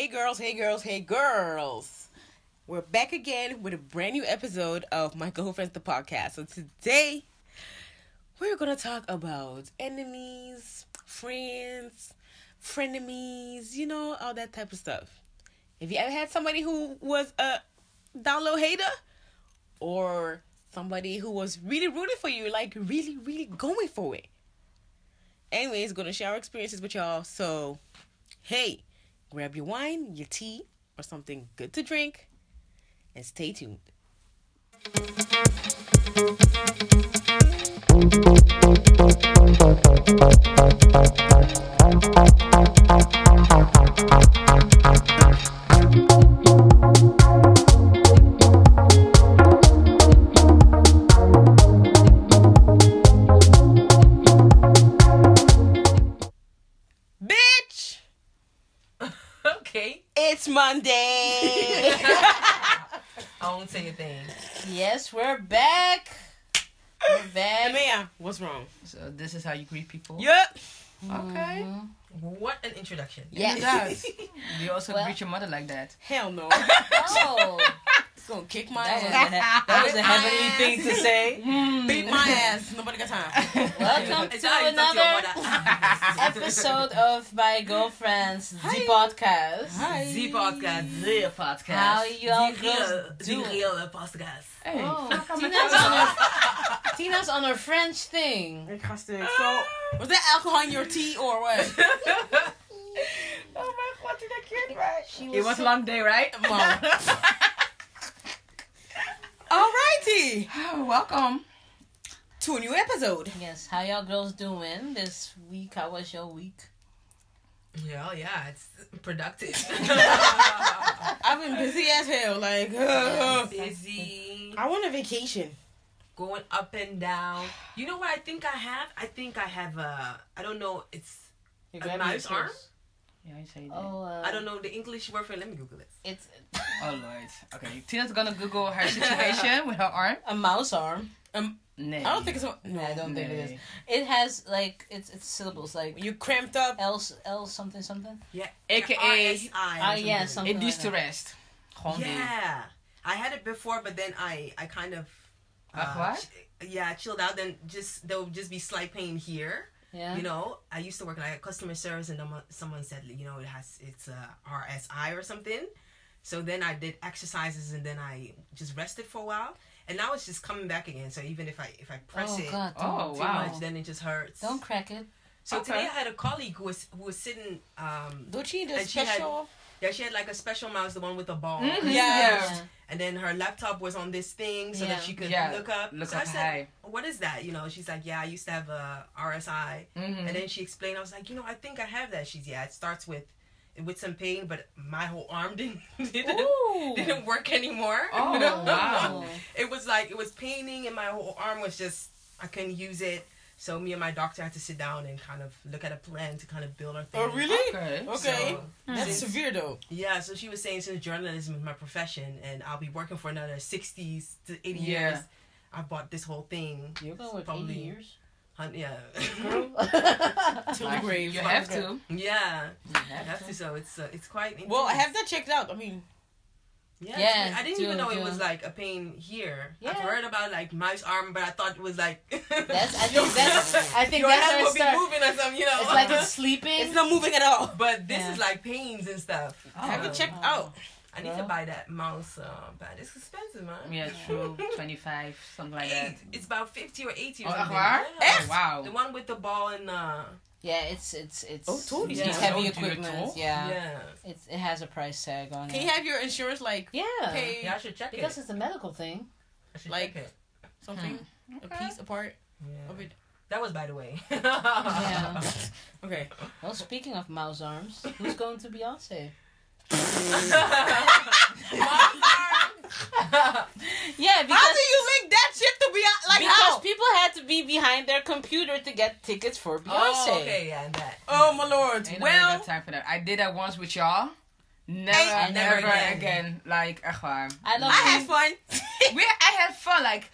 Hey girls, hey girls, hey girls. We're back again with a brand new episode of My Girlfriends the Podcast. So today we're gonna talk about enemies, friends, frenemies, you know, all that type of stuff. Have you ever had somebody who was a download hater? Or somebody who was really rooting for you, like really, really going for it? Anyways, gonna share our experiences with y'all. So hey, grab your wine, your tea, or something good to drink, and stay tuned. It's Monday. I won't say a thing. Yes, we're back. We're back. Man, what's wrong? So this is how you greet people. Yep. Okay. Mm-hmm. What an introduction. Yes. It does. You also Well- greet your mother like that. Hell no. Oh, It's gonna kick my that was, a, ass. he- that was a heavenly thing to say. Beat my ass. Nobody got time. Welcome to how you talk to your another episode of My Girlfriend's Hi. Z Podcast. Hi. Z podcast. The podcast. How y'all The girls real, the real podcast. Hey, Oh, Tina's on her, Tina's on her French thing. Interesting. So, was that alcohol in your tea or what? Oh my god, did I kid right? She It was a so- long day, right? Mom. Alrighty. Welcome. To a new episode. Yes, how y'all girls doing this week? How was your week? Yeah, yeah, it's productive. I've been busy as hell. Like, uh, Busy, I want a vacation. going up and down. You know what I think I have? I think I have a. I don't know. It's. You A grabbing mouse your arm? Shoes? Yeah, you say that. Oh, uh, I don't know the English word for it. Let me Google it. It's Oh lord. Okay, Tina's gonna Google her situation with her arm. a mouse arm. Nay. I don't think it's. A, no, I don't think it is. It has like it's it's syllables like You cramped up. L L something something. Yeah. AKA, RSI or Ah, yeah, something. something. It used like to that. rest. Gewoon. Yeah, I had it before, but then I I kind of uh, Ach, what? ch- yeah chilled out. Then just there would just be slight pain here. Yeah. You know, I used to work like customer service, and someone someone said you know it has it's a RSI or something. So then I did exercises, and then I just rested for a while, and now it's just coming back again. So even if I if I press oh it God! Oh, Don't, too wow. much, then it just hurts. don't crack it. so Okay. today I had a colleague who was who was sitting. Um, Don't you need a And she had- special? Yeah, she had like a special mouse, the one with the ball. Mhm. Yeah. and then her laptop was on this thing so Yeah. that she could Yeah, look up. Look so up I said, high. "What is that?" You know, she's like, "Yeah, I used to have a RSI." Mhm. And then she explained, I was like, "You know, I think I have that." She's, "Yeah, it starts with with some pain, but my whole arm didn't didn't, Ooh. didn't work anymore." Oh, wow. It was like it was paining, and my whole arm was just I couldn't use it. So me and my doctor had to sit down and kind of look at a plan to kind of build our thing. Oh, really? Okay. Okay. So, That's since- severe though. yeah, so she was saying since journalism is my profession and I'll be working for another sixty to 80 Yeah. years, I bought this whole thing. You're going with Probably- eighty years. Hun- Yeah. Till the grave. You have to. yeah. You I have have to, so it's uh, it's quite intense. Well, I have that checked out. I mean, Yeah, Yeah, it's- I didn't do- even know do. it was like a pain here. Yeah. I've heard about like mouse arm, but I thought it was like That's I think that's I think your that's hand where it will be moving or something, you know. It's like it's sleeping. it's not moving at all. but this Yeah. is like pains and stuff. have Oh. it checked Oh. out. I need to buy that mouse, uh, but it's expensive, man. Yeah, true. 25, something like that. It's about 50 or 80 or Oh, something. waar? Yeah. Oh, wow. The one with the ball and uh yeah, it's it's it's Oh, totally. it's Yeah. heavy So equipment. Yeah, yeah. it's it has a price tag on Can it. Can you have your insurance like yeah, pay Yeah, I should check it? because it. it's a medical thing. I should like- check it. something a Okay. piece apart Yeah. of it? That was by the way. Yeah. Okay. Well, speaking of mouse arms, who's going to Beyonce? Yeah, How because do you link that shit to be like because how? people had to be behind their computer to get tickets for oh, Beyonce. oh, okay, yeah, and that. Oh my lord. Ain't nobody Well, got time for that. I did that once with y'all. Never, Hey, never, never again. again. Like, echt waar. I love I had fun. We, I had fun. Like,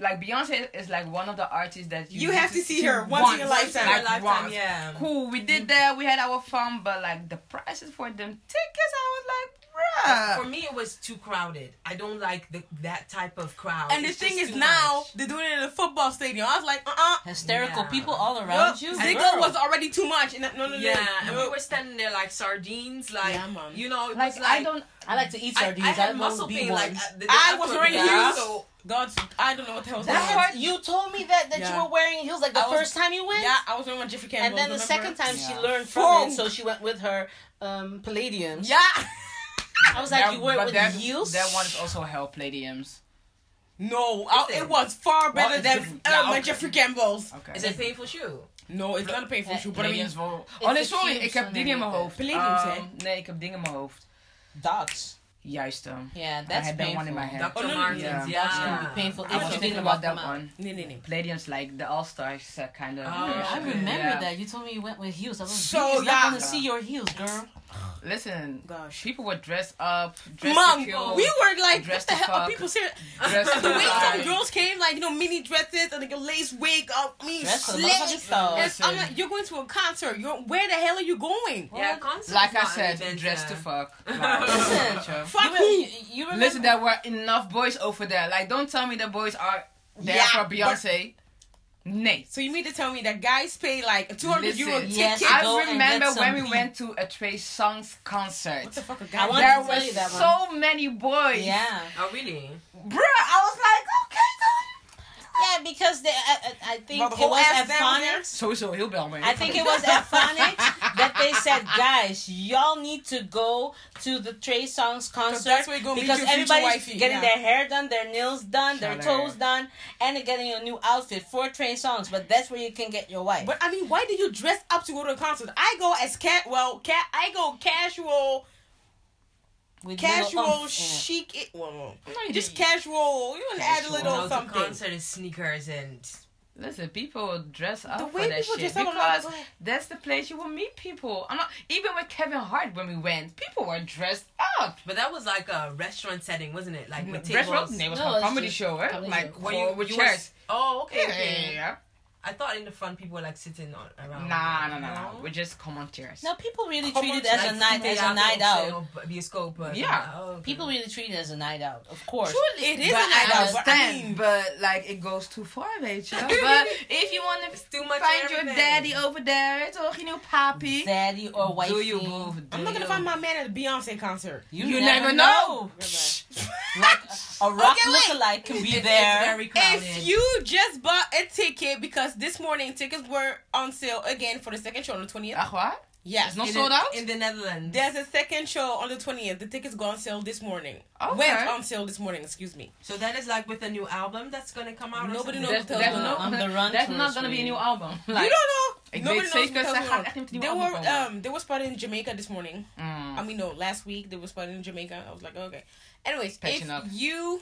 like Beyonce is like one of the artists that you, You have to see her once in your lifetime. Like, lifetime, once. yeah. Cool, we did that. We had our fun, but like the prices for them tickets, I was like, bruh. For me, it was too crowded. I don't like the that type of crowd. And the It's thing is now much. they're doing it in a football stadium. I was like, uh uh Hysterical Yeah. people all around you. Ziggo Girl. was already too much. And that, no, no, no. Yeah, and we were standing there like sardines, like Yeah, man. you know, it like, was like I don't. I like to eat sardines. I I, had won't muscle be pain. Like uh, the, I was upper wearing back, heels. So God, I don't know what the hell was That going on. hurt. You told me that that Yeah. you were wearing heels like the was- first time you went. Yeah, I was wearing my Jeffrey Campbell. And then the second time she learned from Funk. it, so she went with her um, palladiums. Yeah. I was like, that- you wear it but with that, heels. That one is also hell palladiums. No, I, it? it was far better it's than different. uh, Yeah, my okay. Jeffrey Campbell's. Okay. is it a painful shoe? No, it's not a painful shoe, but I mean, Palladiums wel. It's Oh nee, a sorry, cube ik heb dingen in mijn zonder hoofd. Palladiums, hè? Ehm, Nee, ik heb dingen in mijn hoofd. Dots. Juist hem. Yeah, I that's had that painful. one in my head. Dr. Oh, no, no, Martens, yeah. yeah. Dots can be painful I was thinking about that one. nee, nee, nee. Palladiums like the All Stars uh, kind of. Oh, Yeah, I remember Yeah. that. You told me you went with heels. I was So, so, yeah. not gonna see your heels, girl. Listen, Gosh. people were dressed up, dressed Mom, kill, we were like, what Dressed the to hell? Are fuck. people serious? The way some die. girls came, like, you know, mini dresses and like a lace wig, up, I mean, Dress for the slay. motherfucking stars. And I'm like, you're going to a concert. You're, where the hell are you going? Yeah, concert Like I said, event, dressed to fuck. Listen, Like, Fuck you, who? you, you remember? Listen, there were enough boys over there. Like, don't tell me the boys are there Yeah, for but- Beyonce. Nee. So you mean to tell me that guys pay like a 200 euro Listen, ticket? yes, I go remember when we pee. went to a Trey Songz concert. What the fuck, a I guy? There were you that so many boys. yeah. Oh, really? Bruh, I was like, okay Yeah, because they, I, uh, I uh, I think Well, the it was at? Phonics. Sowieso heel bel. I think it was at Phonics that they said, guys, y'all need to go to the Trey Songz concert that's where you're meet because everybody's wifey, getting yeah. their hair done, their nails done, their out. toes done, and they're getting a new outfit for Trey Songz. But that's where you can get your wife. But I mean, why did you dress up to go to a concert? I go as cat. Well, cat. I go casual, With casual, umph in it. chic. It, well, well, No, just didn't. casual. You want to add a Casual. little No, the something. concert is sneakers and Listen, people dress up The for way that people shit dress up, because like, that's the place you will meet people. I'm not even with Kevin Hart when we went. People were dressed up. But that was like a restaurant setting, wasn't it? Like with Restaurant? tables. Nee, was No, gewoon it's comedy show, hè? comedy Like, show. Were you, with you chairs. Was, oh, okay. Yeah, okay. yeah, yeah. I thought in the front people were like sitting on, around. Nah, nah, nah, nah. We just come on chairs. No, people really Come treat it as like oh, a night as a night out. film, Bioscope. Yeah. oh, okay. People really treat it as a night out, of course. It is but a night I out, but I understand, mean, but like it goes too far, weet. But if you want to too much. find of your daddy over there, toch, you know, papi. Daddy or wifey. Do you move? I'm Do not gonna find my man at a Beyonce concert. You, You never, never know. know. Like a rock Okay, wait. lookalike can be It's, there. it's very. If you just bought a ticket because this morning tickets were on sale again for the second show on the 20th. Ach, waar? Yes. It's not in sold the, out? in the Netherlands. There's a second show on the 20th. The tickets go on sale this morning. Okay. Went on sale this morning, excuse me. so that is like with a new album that's gonna come out. Nobody knows There's, what there's the no, On the run there's tour not gonna be a new screen. album. you don't know. ik Nobody weet knows zeker, what ze the gaat hell's echt niet going met on. die They album were komen. um they were spotted in Jamaica this morning. Mm. I mean no, last week they were spotted in Jamaica. I was like, okay. Anyways, Patching if up. you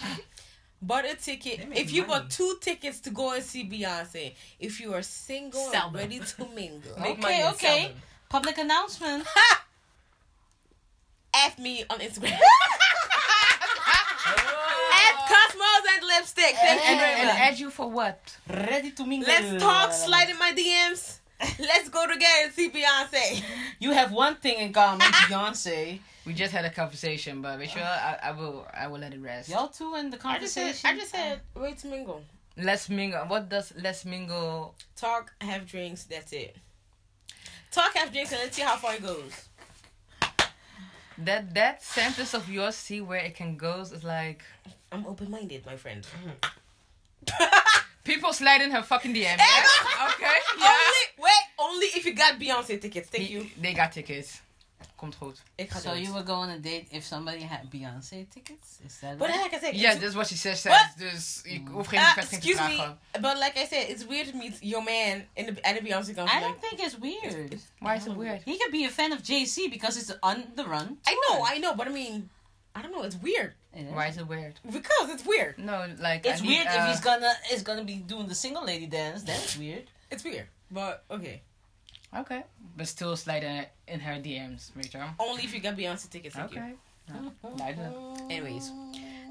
bought a ticket, if you money. bought two tickets to go and see Beyonce, if you are single Sell and them. ready to mingle, Make Okay, money and sell okay. them. Public announcement. F me on Instagram. At Cosmos and Lipstick. Thank you And, very and much. add you for what? Ready to mingle. Let's talk, slide in my DMs. Let's go together and see Beyonce. You have one thing in common, Beyonce. We just had a conversation, but weet je wel, I, I will I will let it rest. Y'all two in the I just said, conversation. I just said, wait to mingle. Let's mingle. What does let's mingle? Talk, have drinks, that's it. Talk, have drinks, and let's see how far it goes. That that sentence of yours, see where it can go, is like I'm open minded, my friend. People slide in her fucking DM. Yeah? okay. Yeah. Only, wait, only if you got Beyonce tickets. Thank you. They got tickets. Komt goed. Ik So you would go on a date if somebody had Beyonce tickets? Is that But right? like I said, Ja, it's- that's what she says. What? Dus je hoeft geen uh, bevestiging te excuse me, but like I said, it's weird to meet your man in the, at a Beyonce concert. I don't think it's weird. Why is it weird? He could be a fan of Jay-Z because it's on the run. I know, I know, but I mean, I don't know. It's weird It is. Why is it weird? because it's weird. No, like It's I need, weird uh, if he's gonna is gonna be doing the single lady dance. That's weird. It's weird, but okay. Okay, but still slide in, in her DMs, weet je? Only if you got Beyonce tickets. Thank you. Okay. Ja, duidelijk. Anyways,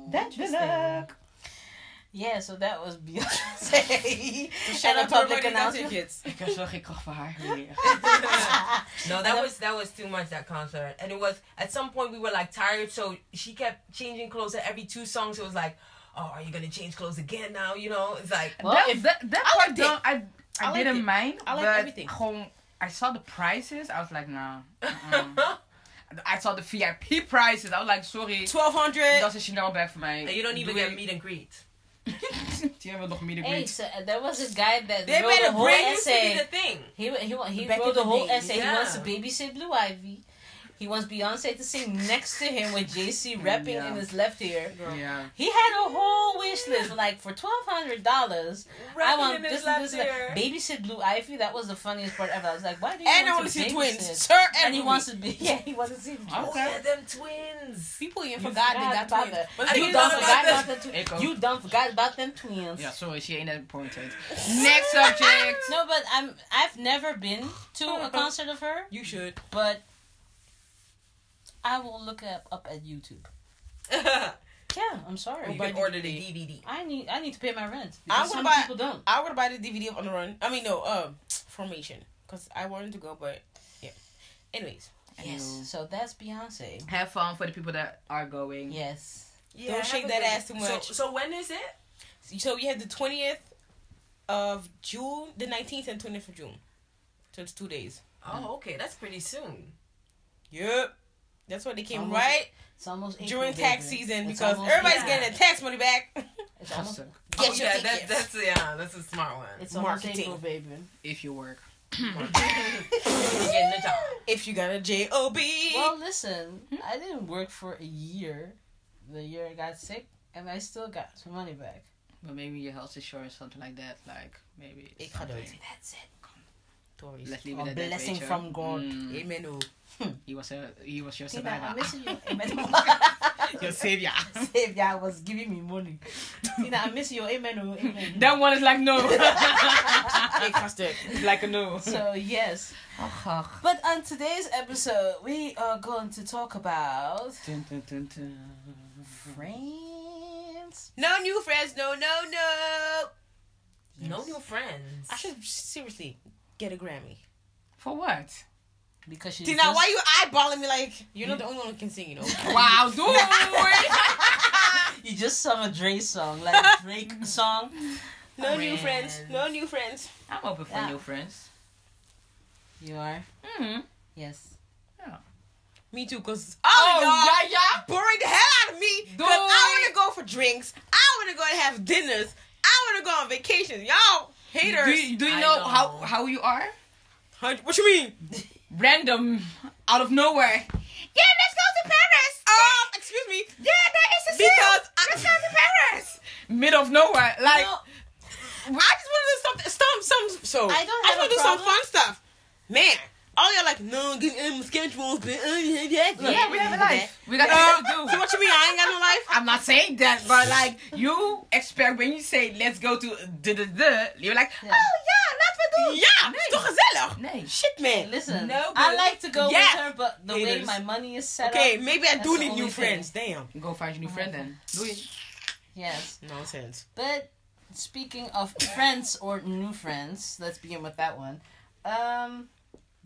Duidelijk. Yeah, so that was Beyonce. Shout and a out public everybody that got announcement. tickets. Ik heb zo geen kracht voor haar meer. No, that was that was too much that concert, and it was at some point we were like tired, so she kept changing clothes at every two songs. It was like, oh, are you gonna change clothes again now? You know, it's like Well, that, if- that, that I part liked don't, I, I, I didn't it. mind. I like everything. Gewoon, I saw the prices. I was like, nah. uh-uh. I saw the VIP prices. I was like, sorry. Twelve hundred. Dat is een Chanel bag voor mij. and you don't even Doei. get meet and greet. Die hebben nog meet and Hey, so uh, there was a guy that They wrote made a whole essay. the thing. He he he Back wrote a the whole essay. He wants to babysit Blue Ivy. He wants Beyonce to sing next to him with Jay-Z rapping Yeah. in his left ear. Ja. He had a whole wish list like for twelve hundred dollars. I want in his this and this. left and that. Babysit Blue Ivy. That was the funniest part ever. I was like, why do you And I want want to to see twins. Sir and, And he wants to be yeah. He wants to see. Oh Okay. yeah, them twins. People even You forgot they got about twins. that. But You didn't done forgot about about them. Ik ook. tw- You done forgot about them twins. Yeah, sorry, she ain't that important. Next subject. No, but I'm. I've never been to a concert of her, you should. but I will look up up at YouTube. Yeah, I'm sorry. buy can order the DVD. I need I need to pay my rent I'm gonna some buy- people don't. I would buy the DVD of On the Run. I mean, no, uh, Formation, because I wanted to go, but yeah. Anyways, Yes, so that's Beyonce. Have fun for the people that are going. Yes. Yeah, Don't shake that ass too much. So, so when is it? so we have the twentieth of June, the nineteenth, and twentieth of June. So it's two days. Oh, okay, that's pretty soon. Yep. That's why they came Almost right It's almost April, during tax season It's because almost everybody's April. getting their tax money back. It's almost, Gasten, Get oh, yeah, that, that's yeah, that's a smart one. it's Marketing. April, baby. if you work. You're getting job. if you got a job. Well, listen, hmm? I didn't work for a year. The year I got sick, and I still got some money back. But maybe your health insurance, something like that. Like, maybe. Ik ga something. dood. That's it. Tories. Let's leave it at that. blessing weet je. from God. Mm, Amen. oh. he was a he was your Tina, I'm survivor. you. Amen. Your savior. Savior was giving me money. Tina, I miss you. Amen. oh, Amen. That one is like no. Ik ga like a no. So yes, Ach, ach. but on today's episode, we are going to talk about Dun, dun, dun, dun. friends. No new friends. No, no, no. No new friends. I should seriously get a Grammy. For what? Because she Tina, just- why you eyeballing me like you're not the only one who can sing, you know? Wow, doei! you just sung a Drake song, like a Drake song. No new friends. Friends. No new friends. I'm open for Yeah. new friends. You are. Mm. Yes. Me too, cause Oh, all y'all, yeah, yeah, boring the hell out of me. Cause I wanna go for drinks. I wanna go and have dinners. I wanna go on vacation. Y'all haters. Do you, do you know, know. how how you are? Hun- What you mean? Random, out of nowhere. Yeah, let's go to Paris. Um, excuse me. Yeah, there is a Because I, Let's go to Paris. Mid of nowhere, like No, I just want to do something, some, some, so I don't I just have want to do some fun stuff. Man, all y'all like, no, get um, schedules, but uh, yeah, yeah, yeah, we have a life. We got Uh, things to do. so what you mean? I ain't got no life. I'm not saying that, but like you expect when you say let's go to the the the, you're like, Yeah. oh yeah, laten we doen. Ja, is toch gezellig? Nee. Shit, man. listen. No, I but- like to go Yes. with her, but the way Haters. my money is set Okay, up. Okay, maybe I That's do the need only new thing. friends. Damn. Go find your new friend then. Doei. Yes. Nonsense. But speaking of friends or new friends, let's begin with that one. Um,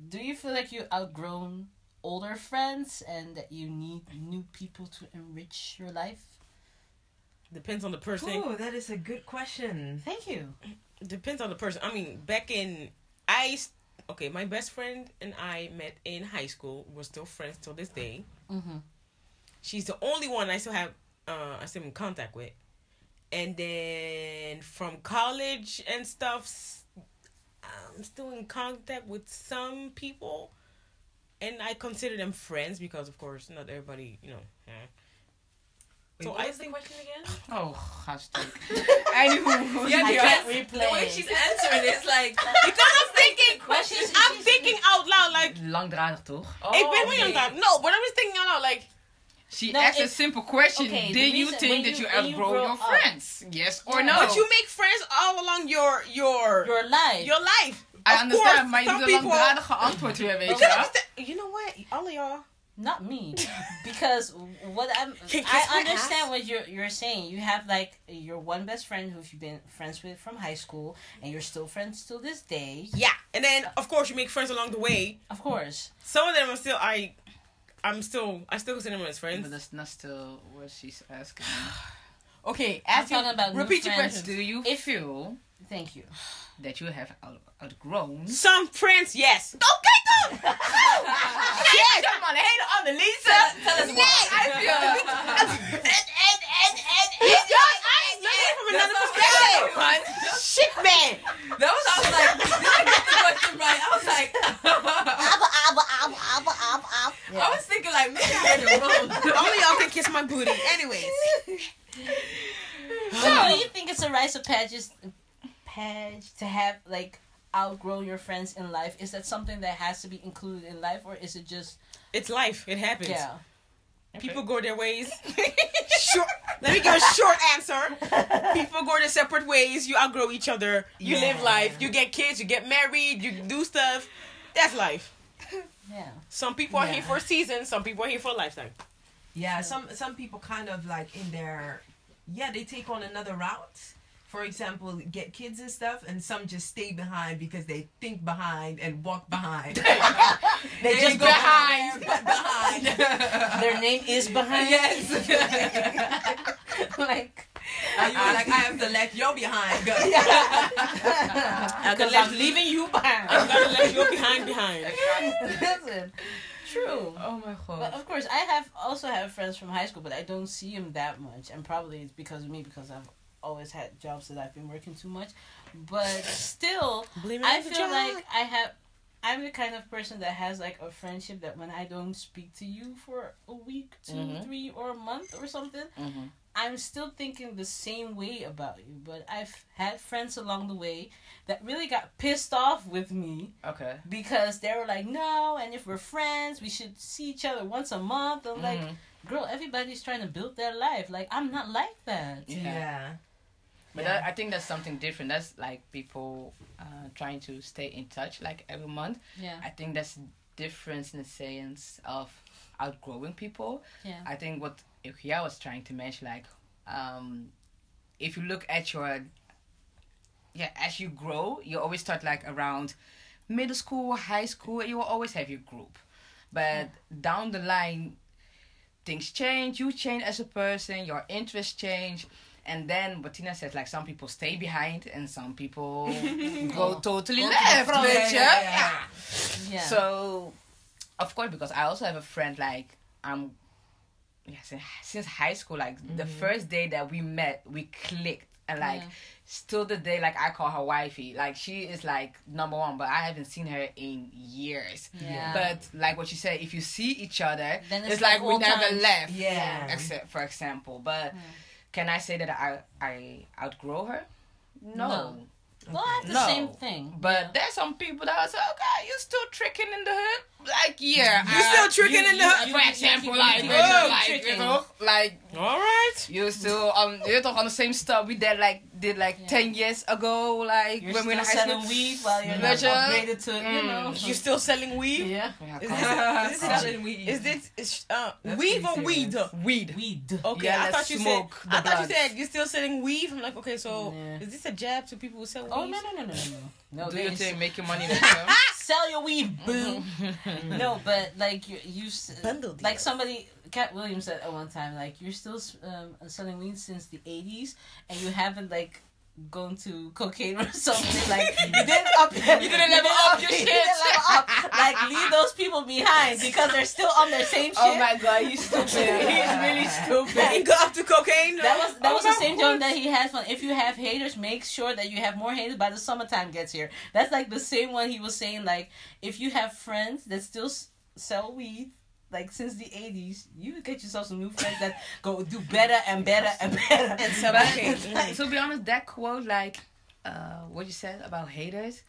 do you feel like you outgrown older friends and that you need new people to enrich your life? Depends on the person. Ooh, that is a good question. Thank you. Depends on the person. I mean, back in I okay, my best friend and I met in high school. We're still friends till this day. Mm-hmm. She's the only one I still have uh I still in contact with. And then from college and stuff s- I'm still in contact with some people and I consider them friends because of course not everybody, you know. yeah. Wait, So what I was the question again? Oh, hartstikke. Anywho. Yeah, I because can't replay. the way she's answering is like Because I'm thinking Well, she's- I'm thinking out loud like Langdradig toch? oh, ik ben wel okay. aan het No, but I was thinking out loud like She No, asked a simple question. okay, the Did you think that you- you when you outgrow grow your up- friends? Yes or Yeah. no? But you make friends all along your your Your life. your life. I Of understand, course, maar je some doet een people- langdradige antwoord weer, weet You je can wel? understand. You know what? All of y'all Not me, because what I'm. I understand what you're you're saying. You have like your one best friend who you've been friends with from high school, and you're still friends till this day. Yeah, and then of course you make friends along the way. Of course. Some of them are still I, I'm still I still consider them as friends. But that's not still what she's asking. Okay, I'm ask you, talking about new repeat your friends. question. Do you If- feel Thank you. that you have out, outgrown? Some friends, yes. Okay, go. Yes. Come on, hate on the Lisa. Tell us Yes. I feel. and, and, and, and, He's just looking from another perspective. Shit, man. That was I was like, did I get the question right? I was like, Abba, abba, abba, abba, abba, abba. I was thinking like maybe I heard it wrong. Only y'all can kiss my booty. Anyways. So, do you think it's a rites of passage, page to have like outgrow your friends in life? Is that something that has to be included in life, or is it just It's life. It happens. yeah? People go their ways. short. Let me give a short answer. People go their separate ways. You outgrow each other. You live life. You get kids. You get married. You do stuff. That's life. Yeah. Some people are Yeah. here for a season. Some people are here for a lifetime. Yeah, some some people kind of like in their yeah, they take on another route. For example, get kids and stuff, and some just stay behind because they think behind and walk behind. They just go behind. behind. Their name is behind. yes. like and you were like, I have to let you behind go. because I'm leaving you behind. I'm gonna let you behind behind. Listen, true. Oh my But god. of course, I have also have friends from high school, but I don't see them that much, and probably it's because of me because I've always had jobs that I've been working too much. But still, Blame I feel like I have. I'm the kind of person that has like a friendship that when I don't speak to you for a week, 2 Mhm. three, or a month or something, Mhm. I'm still thinking the same way about you. But I've had friends along the way that really got pissed off with me Okay. because they were like, no, and if we're friends, we should see each other once a month. I'm like, Mhm. girl, everybody's trying to build their life. Like, I'm not like that. Yeah. Yeah. But Yeah. that, I think that's something different. That's like people uh, trying to stay in touch, like every month. Yeah. I think that's difference in the sense of outgrowing people. Yeah. I think what Ikia was trying to mention, like, um, if you look at your, yeah, as you grow, you always start like around middle school, high school, you will always have your group. But down the line, things change, you change as a person, your interests change. And then what Tina says, like some people stay behind and some people go totally Go to left. front. with Yeah, yeah, yeah. Yeah. So, of course, because I also have a friend like I'm. Yeah, since, since high school, like the mm-hmm. first day that we met, we clicked, and like Yeah. still the day, like I call her wifey. Like she is like number one, but I haven't seen her in years. Yeah. But like what you said, if you see each other, Then it's, it's like, like we old never times. left. Yeah. Except for example, but Yeah. Can I say that I I outgrow her? No. No. well, I have the No. same thing. But Yeah. there's some people that are say, okay, you still tricking in the hood? Like, yeah. You still tricking you- in the hood? Uh, for example, like, you you keep know, like, tricking. Oh, you know, like, All right. you still on, you're talking on the same stuff we did, like, did, like, Yeah. 10 years ago, like, You're when we were in high selling school. weed while you're not upgraded to, you Mm. know. you're still selling weed? yeah. Yeah, Is this- is this- Selling weed. Is this is, uh, That's weave or weed? Weed. Weed. Okay, Yeah, I thought you said. smoke the I thought you said you're still selling weave. I'm like, okay, so Yeah. is this a jab to people who sell weed? Oh, no, no, no, no, no, no. No, Do your thing, make your money. sell your weed, boo. no, but like you, you s- Bundle like somebody, Katt Williams said at one time, like you're still um, selling weed since the '80s, and you haven't like gone to cocaine or something. Like you didn't up, you didn't level up your you shit. up. Like leave those people behind because they're still on their same shit. oh my god, you stupid. He's really stupid. He got up to cocaine. That was that Oh was the same joke that he has fun. If you have haters, make sure that you have more haters by the summertime gets here. That's like the same one he was saying. Like if you have friends that still s- sell weed, like since the eighties, you get yourself some new friends that go do better and better and better And so But cocaine. like- to be honest, that quote, like, uh, what you said about haters,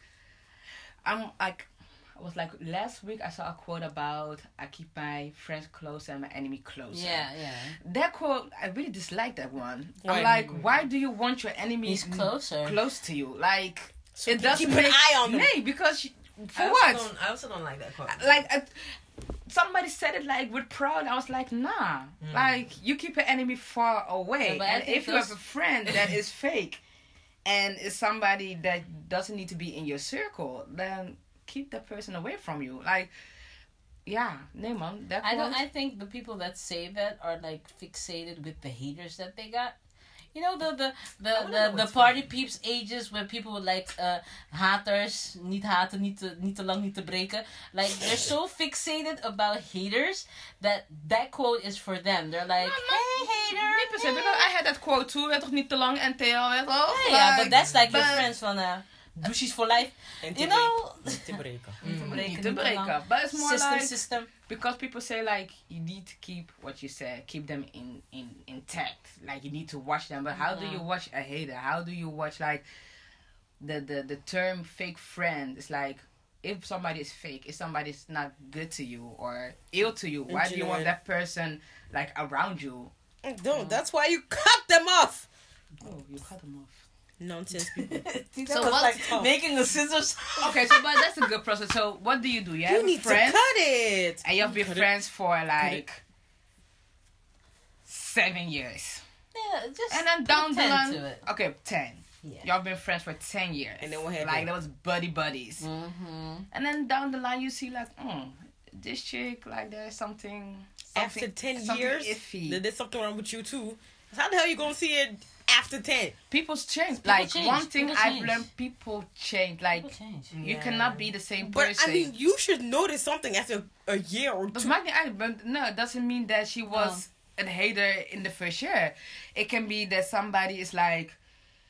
I'm like, I was like, last week I saw a quote about I keep my friends close and my enemy closer. yeah, yeah. That quote, I really dislike that one. Why? I'm like, why do you want your enemy He's closer. close to you? Like, So it doesn't keep an eye on them. Nay, because you- for I also what? Don't, I also don't like that quote. Like, somebody said it like with proud. I was like, nah. Hmm. Like you keep your enemy far away. Yeah, and if you have a friend that is fake and is somebody that doesn't need to be in your circle, then keep that person away from you. Like yeah, no man. That I don't. I think the people that say that are like fixated with the haters that they got. You know the the the the, the party peeps ages where people were like uh haters niet haten niet te niet te lang niet te breken. Like they're so fixated about haters that that quote is for them. They're like hey hater. Niet per se, because I had that quote too. Het toch niet te lang en TL, weet toch? yeah, but that's like your but- friends van uh douches for life En te you know breken. Niet te breken. Niet te mm. breken, Niet te niet te lang. breken. But it's more system like system because people say like you need to keep what you said, keep them in in intact. Like you need to watch them. But how do you watch a hater? How do you watch like the the the term fake friend? It's like if somebody is fake, if somebody's not good to you or ill to you, why do you want that person like around you? Don't. That's why you cut them off. Oh, you cut them off. Nonsense people. so what- like making a scissors Okay, so but that's a good process. So what do you do? You you have need friends. to cut it. And you have been Cut it. friends for like seven years. yeah just And then down the line, to it. okay, ten. yeah Y'all been friends for ten years. And then what happened? Like that was buddy buddies. mm-hmm. And then down the line, you see like, mm, this chick, like there's something. After something- 10 something years, iffy. there's something wrong with you too. How the hell you gonna see it after 10? People's change. People like change. one thing People I've change. learned, people change. Like People change. you Yeah. cannot be the same But person. I mean, you should notice something after a year or But two. maakt niet uit, but no, it doesn't mean that she was a hater in the first year. It can be that somebody is like,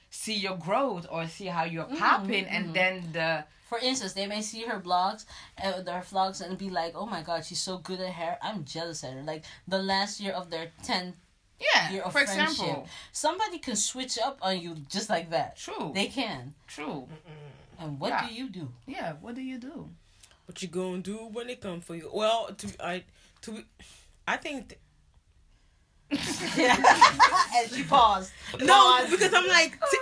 see your growth or see how you're Mhm, popping, mhm. and then the For instance, they may see her blogs, uh, their vlogs, and be like, "Oh my God, she's so good at hair. I'm jealous at her." Like the last year of their 10th yeah, year for friendship, example, somebody can switch up on you just like that. true, They can. true, And what Yeah. do you do? yeah. What do you do? What you gonna do when they come for you? Well, to I to I think th- and she paused. no because I'm like t-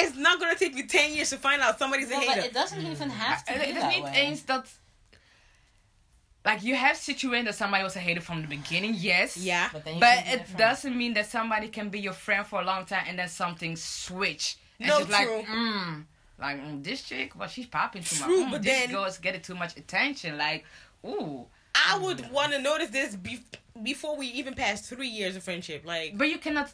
it's not gonna take you ten years to find out somebody's a No, but hater. it doesn't even have to Uh, be it is that niet way. eens dat. Like you have situated that somebody was a hater from the beginning, yes. yeah, But then But it doesn't mean that somebody can be your friend for a long time and then something switch. And No, she's like, true. mm, like mm, this chick, well, she's popping too True, much. Mm, but this then- girl is getting too much attention. Like, ooh. I would want to notice this be- before we even pass three years of friendship. Like, But you cannot.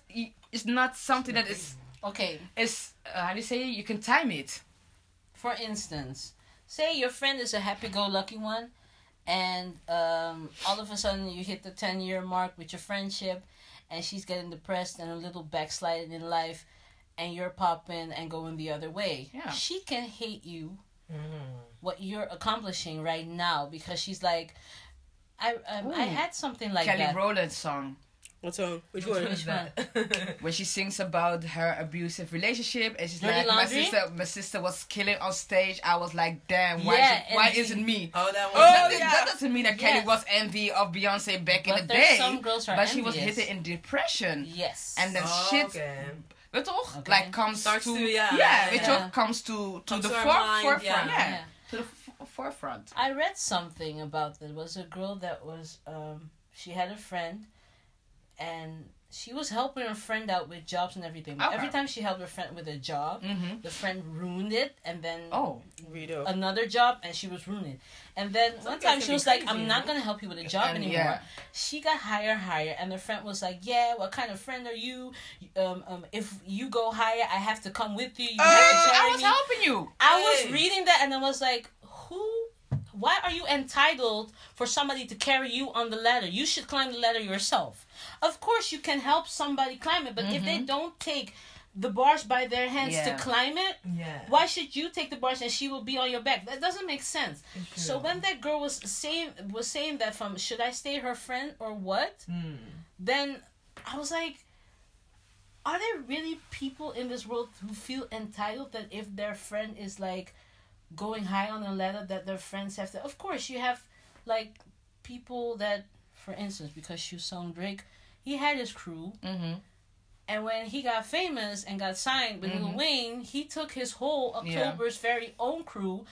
It's not something that is Okay, is uh, how do you say? it? You can time it. for instance, say your friend is a happy-go-lucky one, and um, all of a sudden you hit the ten-year mark with your friendship, and she's getting depressed and a little backsliding in life, and you're popping and going the other way. Yeah. She can hate you Mm. what you're accomplishing right now because she's like, I um, I had something like Kelly that. Rowland's song what's on? Which Which one? one is that? where she sings about her abusive relationship and she's Dirty like, my sister, my sister was killing on stage. I was like, damn, why? Yeah, is it, why isn't me? oh, that Oh, one. that, yeah. that doesn't mean that Kelly Yes. was envy of Beyonce back but in the there's day. some girls who are But she was envious. hit in depression. Yes. And then Oh, shit, okay. weet toch? Okay. Like comes Starts to, to- yeah, yeah, weet je yeah. comes to to Comes the to our mind, forefront, yeah. yeah, Yeah. to the f- forefront. I read something about that. It was a girl that was um she had a friend and she was helping her friend out with jobs and everything. Okay. every time she helped her friend with a job, Mm-hmm. the friend ruined it and then Oh, Rito. another job and she was ruined. And then Some one girls time she be was like, I'm not gonna help you with a job And, anymore. yeah. She got higher, higher, and the friend was like, "Yeah, what kind of friend are you? Um, um, if you go higher, I have to come with you. You have to I was me." helping you. I was reading that and I was like, who? Why are you entitled for somebody to carry you on the ladder? You should climb the ladder yourself. Of course, you can help somebody climb it, but if they don't take the bars by their hands Yeah. to climb it, Yeah. why should you take the bars and she will be on your back? That doesn't make sense. So when that girl was saying was saying that from should I stay her friend or what? Mm. then I was like, are there really people in this world who feel entitled that if their friend is like going high on a ladder, that their friends have to? Of course, you have like people that, for instance, because you song Drake, he had his crew, Mm-hmm. and when he got famous and got signed with Lil Mhm. Wayne, he took his whole Yeah. October's very own crew,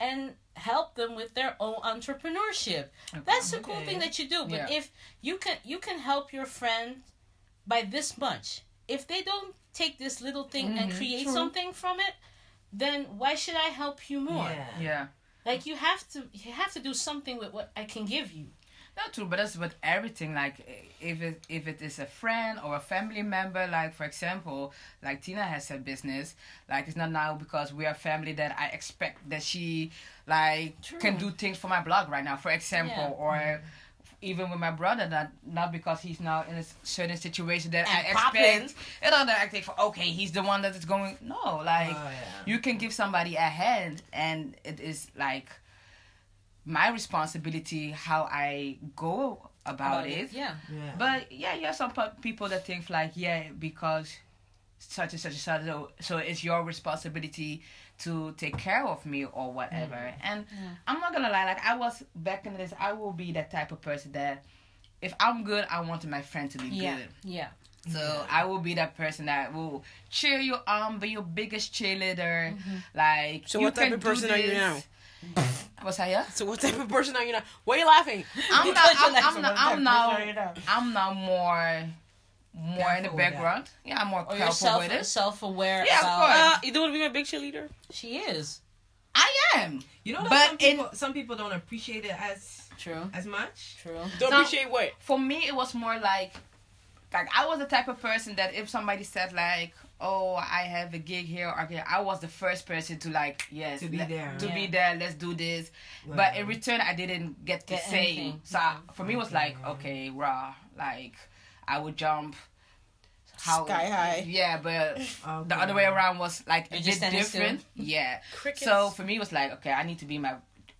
and help them with their own entrepreneurship. That's the cool Okay. thing that you do. But Yeah. if you can you can help your friend by this much. If they don't take this little thing and Mhm, create true. something from it, then why should I help you more? Yeah. Yeah. Like you have to you have to do something with what I can give you. Not true, but that's with everything. Like if it if it is a friend or a family member, like for example, like Tina has her business. Like it's not now because we are family that I expect that she like True. can do things for my blog right now. For example, Yeah. or mm-hmm. Even with my brother, that not because he's now in a certain situation that I And poppin'. expect. You know that I think for okay, he's the one that is going. No, like Oh, yeah. you can give somebody a hand and it is like my responsibility how i go about, it. Yeah. Yeah. but yeah you have some people that think like yeah because such and such and such so, so it's your responsibility to take care of me or whatever mm. and Yeah. i'm not gonna lie like i was back in this i will be that type of person that if i'm good i want my friend to be Yeah. good Yeah. so I will be that person that will cheer you on, be your biggest cheerleader. Mm-hmm. Like So you what type can of person are you this. now? What's that? Yeah. So what type of person are you now? Why are you laughing? I'm not. you're I'm, like, I'm, not, I'm of now. person are you now? I'm now more, more in the Careful with that. background. Yeah, I'm more Or you're careful self with it. self aware Yeah, of course. Uh, you don't want to be my big cheerleader? she is. I am. You know But some in- people some people don't appreciate it as True. as much. True. Don't No. appreciate what? For me, it was more like, like I was the type of person that if somebody said like, "Oh, I have a gig here," okay, I was the first person to like, yes, To be let- there. to be there. Let's do this. But in return, I didn't get to Get say. anything. So I- for me, it was Okay. like, okay, raw. Like I would jump. Sky high. Yeah, but Okay. the other way around was like You're a bit standing still? different. Yeah. Crickets. So for me, it was like, okay, I need to be my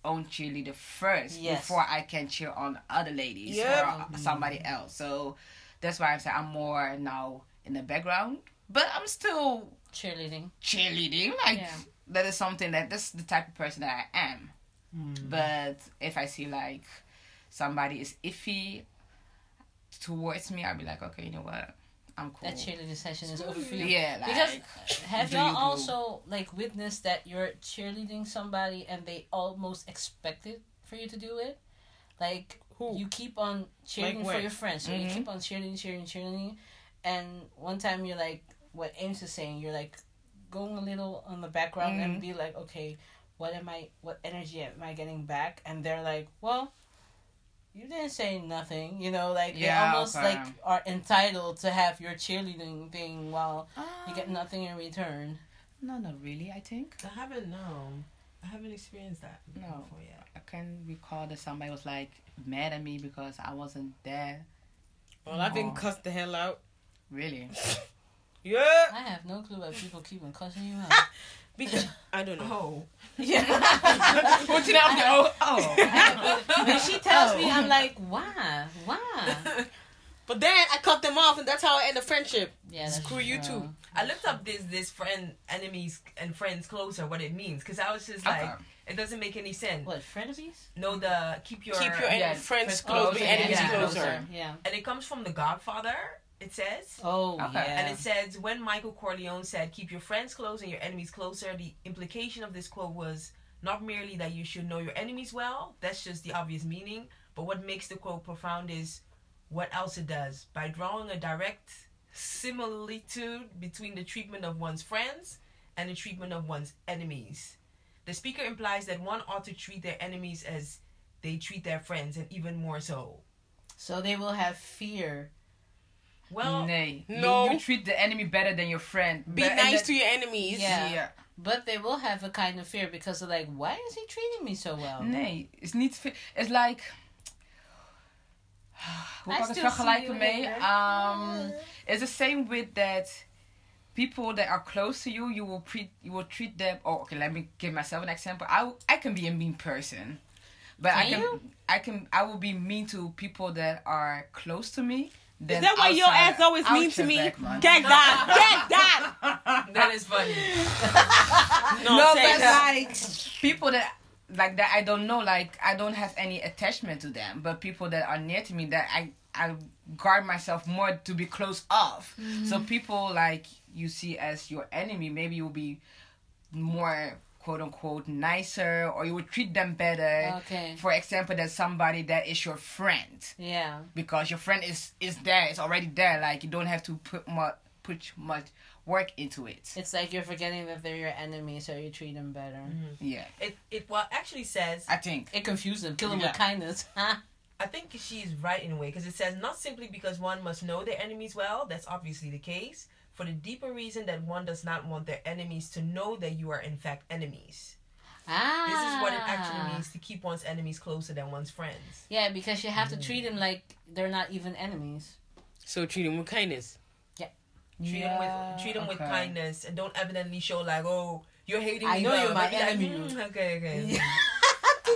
own cheerleader first Yes. before I can cheer on other ladies Yep. or somebody else. So that's why I'm saying I'm more now in the background, but I'm still Cheerleading. cheerleading. Like Yeah. that is something that that's the type of person that I am. Mm. But if I see like somebody is iffy towards me, I'll be like, okay, you know what, I'm cool. That cheerleading session is over for you. Yeah, like Because have y'all you, also like witnessed that you're cheerleading somebody and they almost expected for you to do it? Like Who? you keep on cheering Like for your friends, so you Mhm. keep on cheering, cheering, cheering, and one time you're like, what Ames is saying, you're like going a little on the background and Mhm. be like, okay, what am I? What energy am I getting back? And they're like, well. You didn't say nothing, you know, like they almost okay. like are entitled to have your cheerleading thing while you get Um, nothing in return. No, not really. I think I haven't no. I haven't experienced that No. before yet. I can recall that somebody was like mad at me because I wasn't there. Well, I've been cussed the hell out. Really? Yeah. I have no clue why people keep on cussing you out. Because I don't know. Oh. yeah. What you know? Oh, when she tells me, Oh. I'm like, why? Why? But then I cut them off, and that's how I end the friendship. Yeah, that's Screw you true. too. I looked up this this friend enemies and friends closer what it means because I was just like Okay. it doesn't make any sense. What frenemies? No, the keep your Keep your en- Yeah, friends friends close, closer, enemies yeah. closer. Yeah. and it comes from The Godfather. It says. Oh Okay. yeah. And it says when Michael Corleone said, "Keep your friends close and your enemies closer," the implication of this quote was not merely that you should know your enemies well. That's just the obvious meaning. But what makes the quote profound is what else it does by drawing a direct similitude between the treatment of one's friends and the treatment of one's enemies. The speaker implies that one ought to treat their enemies as they treat their friends, and even more so. so they will have fear. Well, Nay. No. You, treat the enemy better than your friend. Be But- nice that- to your enemies. Yeah. Yeah. But they will have a kind of fear because they're like, why is he treating me so well? Nee, is niet veel. It's like. Hoe I kan ik het still vergelijken mee? Um, it's the same with that. People that are close to you, you will treat you will treat them. Oh, okay. Let me give myself an example. I I can be a mean person, but I Can can you? I can I will be mean to people that are close to me. Is that why your ass always mean to me? Get that! Get that! that is funny. No, no, but that. like people that like that I don't know, like I don't have any attachment to them, but people that are near to me that I I guard myself more to be close off. So mm-hmm. people like you see as your enemy, maybe you'll be more quote unquote nicer or you would treat them better. Okay. For example, there's somebody that is your friend Yeah. because your friend is is there, it's already there. Like you don't have to put much put much work into it. It's like you're forgetting that they're your enemy, so you treat them better. Mm-hmm. Yeah, It it well actually says I think. It confuses them. Kill them Yeah. with kindness. I think she's right in a way because it says not simply because one must know their enemies well, that's obviously the case, for the deeper reason that one does not want their enemies to know that you are in fact enemies. ah. This is what it actually means to keep one's enemies closer than one's friends. Yeah, because you have to treat them like they're not even enemies. So treat them with kindness. Yeah. Treat them with treat them with kindness and don't evidently show like, oh, you're hating I me. know well, you're my but be like, enemy. "Mm, okay, okay. Tina,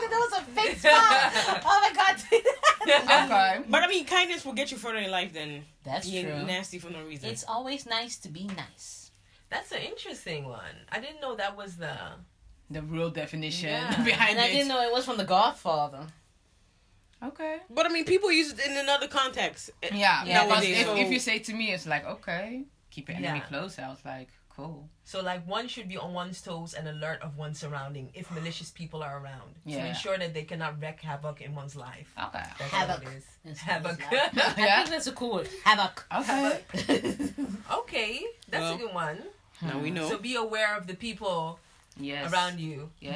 that was a fake smile. oh my god, Okay. But I mean, kindness will get you further in life than That's being true. nasty for no reason. It's always nice to be nice. That's an interesting one. I didn't know that was the The real definition Yeah. behind And I didn't know it was from The Godfather. Okay. but I mean, people use it in another context. Yeah, Yeah, because nowadays, if, so- if you say to me, it's like, okay, keep your enemy Yeah. close. I was like, cool. So like one should be on one's toes and alert of one's surrounding if malicious people are around to ensure that they cannot wreak havoc in one's life. Okay. That's Havoc. what it is. It's- Havoc. it's I think that's a cool word. Havoc. Okay. okay, that's Well, a good one. Now we hmm. know. So be aware of the people Yes. around you. Yes.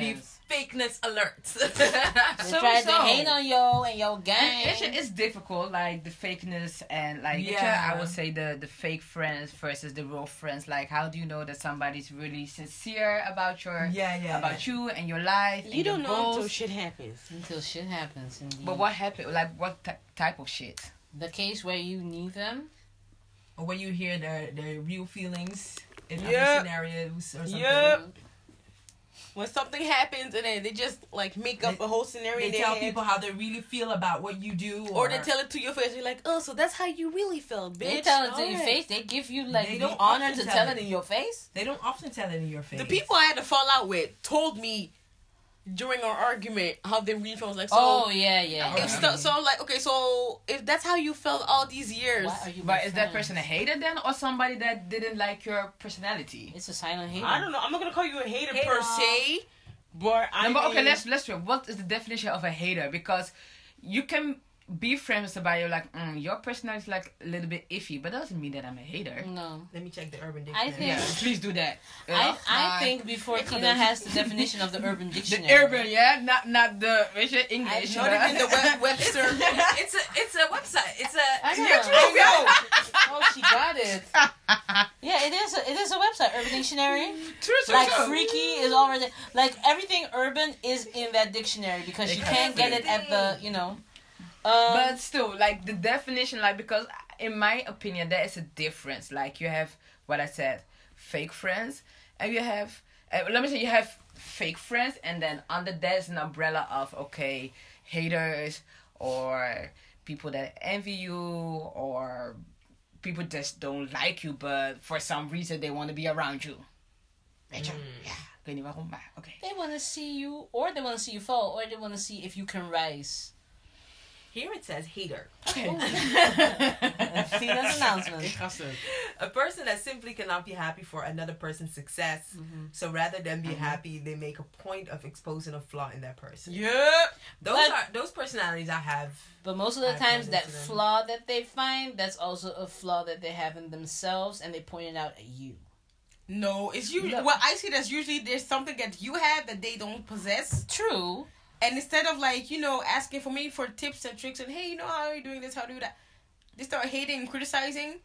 Be fakeness alerts. They So- try to so- hate on yo and your gang. It's, it's difficult, like the fakeness and like Yeah. I would say the the fake friends versus the real friends. Like, how do you know that somebody's really sincere about your yeah, yeah. about you and your life? you don't know until shit happens. Until shit happens. Indeed. But what happened? Like, what ty- type of shit? The case where you need them. Or when you hear their their real feelings in Yep. other scenarios or something. Yep. When something happens and then they just like make up They- a whole scenario They tell head, people how they really feel about what you do, or they tell it to your face. You're like, oh, so that's how you really felt, bitch. They tell it to your face. They give you like They the don't honor to tell tell it. it in your face. They don't often tell it in your face. The people I had to fall out with told me during our argument how they really felt. Like, so. oh yeah, yeah. If so, so I'm like, okay, so if that's how you felt all these years, Why are you But my is that person a hater then, or somebody that didn't like your personality? It's a silent hater. I don't know. I'm not gonna call you a hater Hater. per se, but I No, but okay, mean- let's let's what is the definition of a hater? Because you can be friends with somebody you're like, mm, your personality is like a little bit iffy, but doesn't mean that I'm a hater. No. Let me check the Urban I Dictionary. think- Yeah, please do that. You I, know? I Uh, think before They Tina has the definition of the Urban Dictionary. the urban, yeah, not not the weet je, English. Not even the Web- Webster. it's a it's a website. It's a I know. Yeah, true. Yo, Oh, she got it. Yeah, it is. A, it is a website, Urban Dictionary. True, true, Like true. freaky is already like everything urban is in that dictionary because you can't get it at the you know. Um, but still, like the definition, like because in my opinion, there is a difference. Like you have what I said, fake friends, and you have uh, let me say you have fake friends, and then under there's an umbrella of okay, haters or people that envy you or people just don't like you, but for some reason they want to be around you. Weet je? Ja, ik weet niet waarom, maar oké. they want to see you, or they want to see you fall, or they want to see if you can rise. Here it says hater. Tina's announcement. Ik ga ze. A person that simply cannot be happy for another person's success. Mm-hmm. So rather than be happy, they make a point of exposing a flaw in that person. Yeah. Those But- are those personalities I have. But most of the I times, that flaw that they find, that's also a flaw that they have in themselves, and they point it out at you. No, it's usually No. what I see. That's usually there's something that you have that they don't possess, True. And instead of like you know asking for me for tips and tricks and hey, you know how are you doing this, how do you do that, they start hating and criticizing.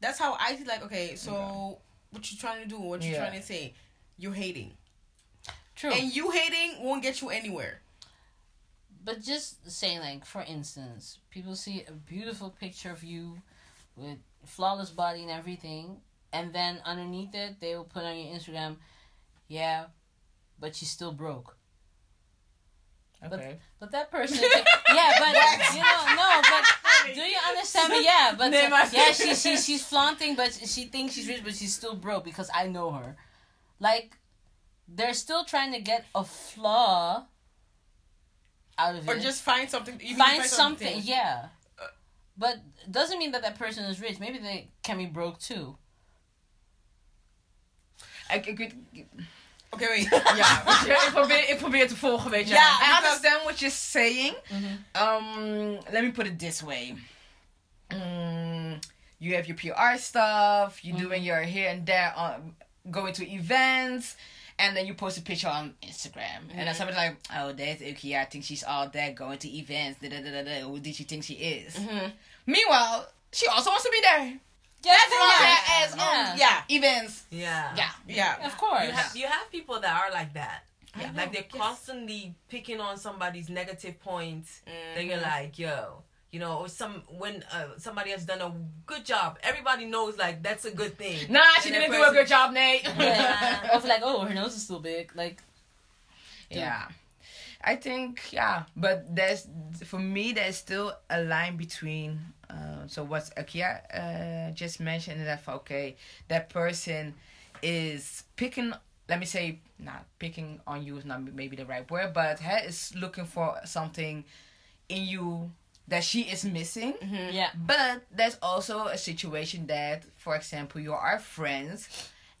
That's how I feel like okay, so what you trying to do? What you Yeah. trying to say? You're hating, True. and you hating won't get you anywhere. But just saying, like, for instance, people see a beautiful picture of you with flawless body and everything, and then underneath it, they will put on your Instagram, yeah, but she's still broke. Okay. But that person, yeah, but you know, no, but do you understand me? Yeah, but maar- yeah, she, she she's flaunting, but she thinks she's rich, but she's still broke because I know her. Like, they're still trying to get a flaw out of Or it. just find something. To find something, yeah. Uh, But doesn't mean that that person is rich. Maybe they can be broke too. Ik, ik Okay, wait. Ja, weet je, ik probeer, ik probeer te volgen, weet je. Ja, I because- understand what you're saying. Mhm. Um, let me put it this way. Mm, you have your PR stuff. You're doing your here and there on going to events. And then you post a picture on Instagram. And then somebody's like, oh, there's Ukia. I think she's all there going to events. Da, da, da, da, da. Who did she think she is? Mhm. Meanwhile, she also wants to be there. That's Fly right. her ass Yeah. on Yeah. events. Yeah. Yeah. Yeah. Of course. You have, you have people that are like that. Yeah. Like they're Yes. constantly picking on somebody's negative points. Then you're Mhm. like, yo, you know, or some when uh, somebody has done a good job, everybody knows like that's a good thing. Nah, she didn't do a good job, Nate. Yeah. Of like, oh, her nose is too big. Like, Yeah. I think yeah, but there's for me there's still a line between uh, so what Akia uh, just mentioned that okay that person is picking let me say not picking on you is not maybe the right word but her is looking for something in you that she is missing Mhm. yeah. but there's also a situation that, for example, you are friends,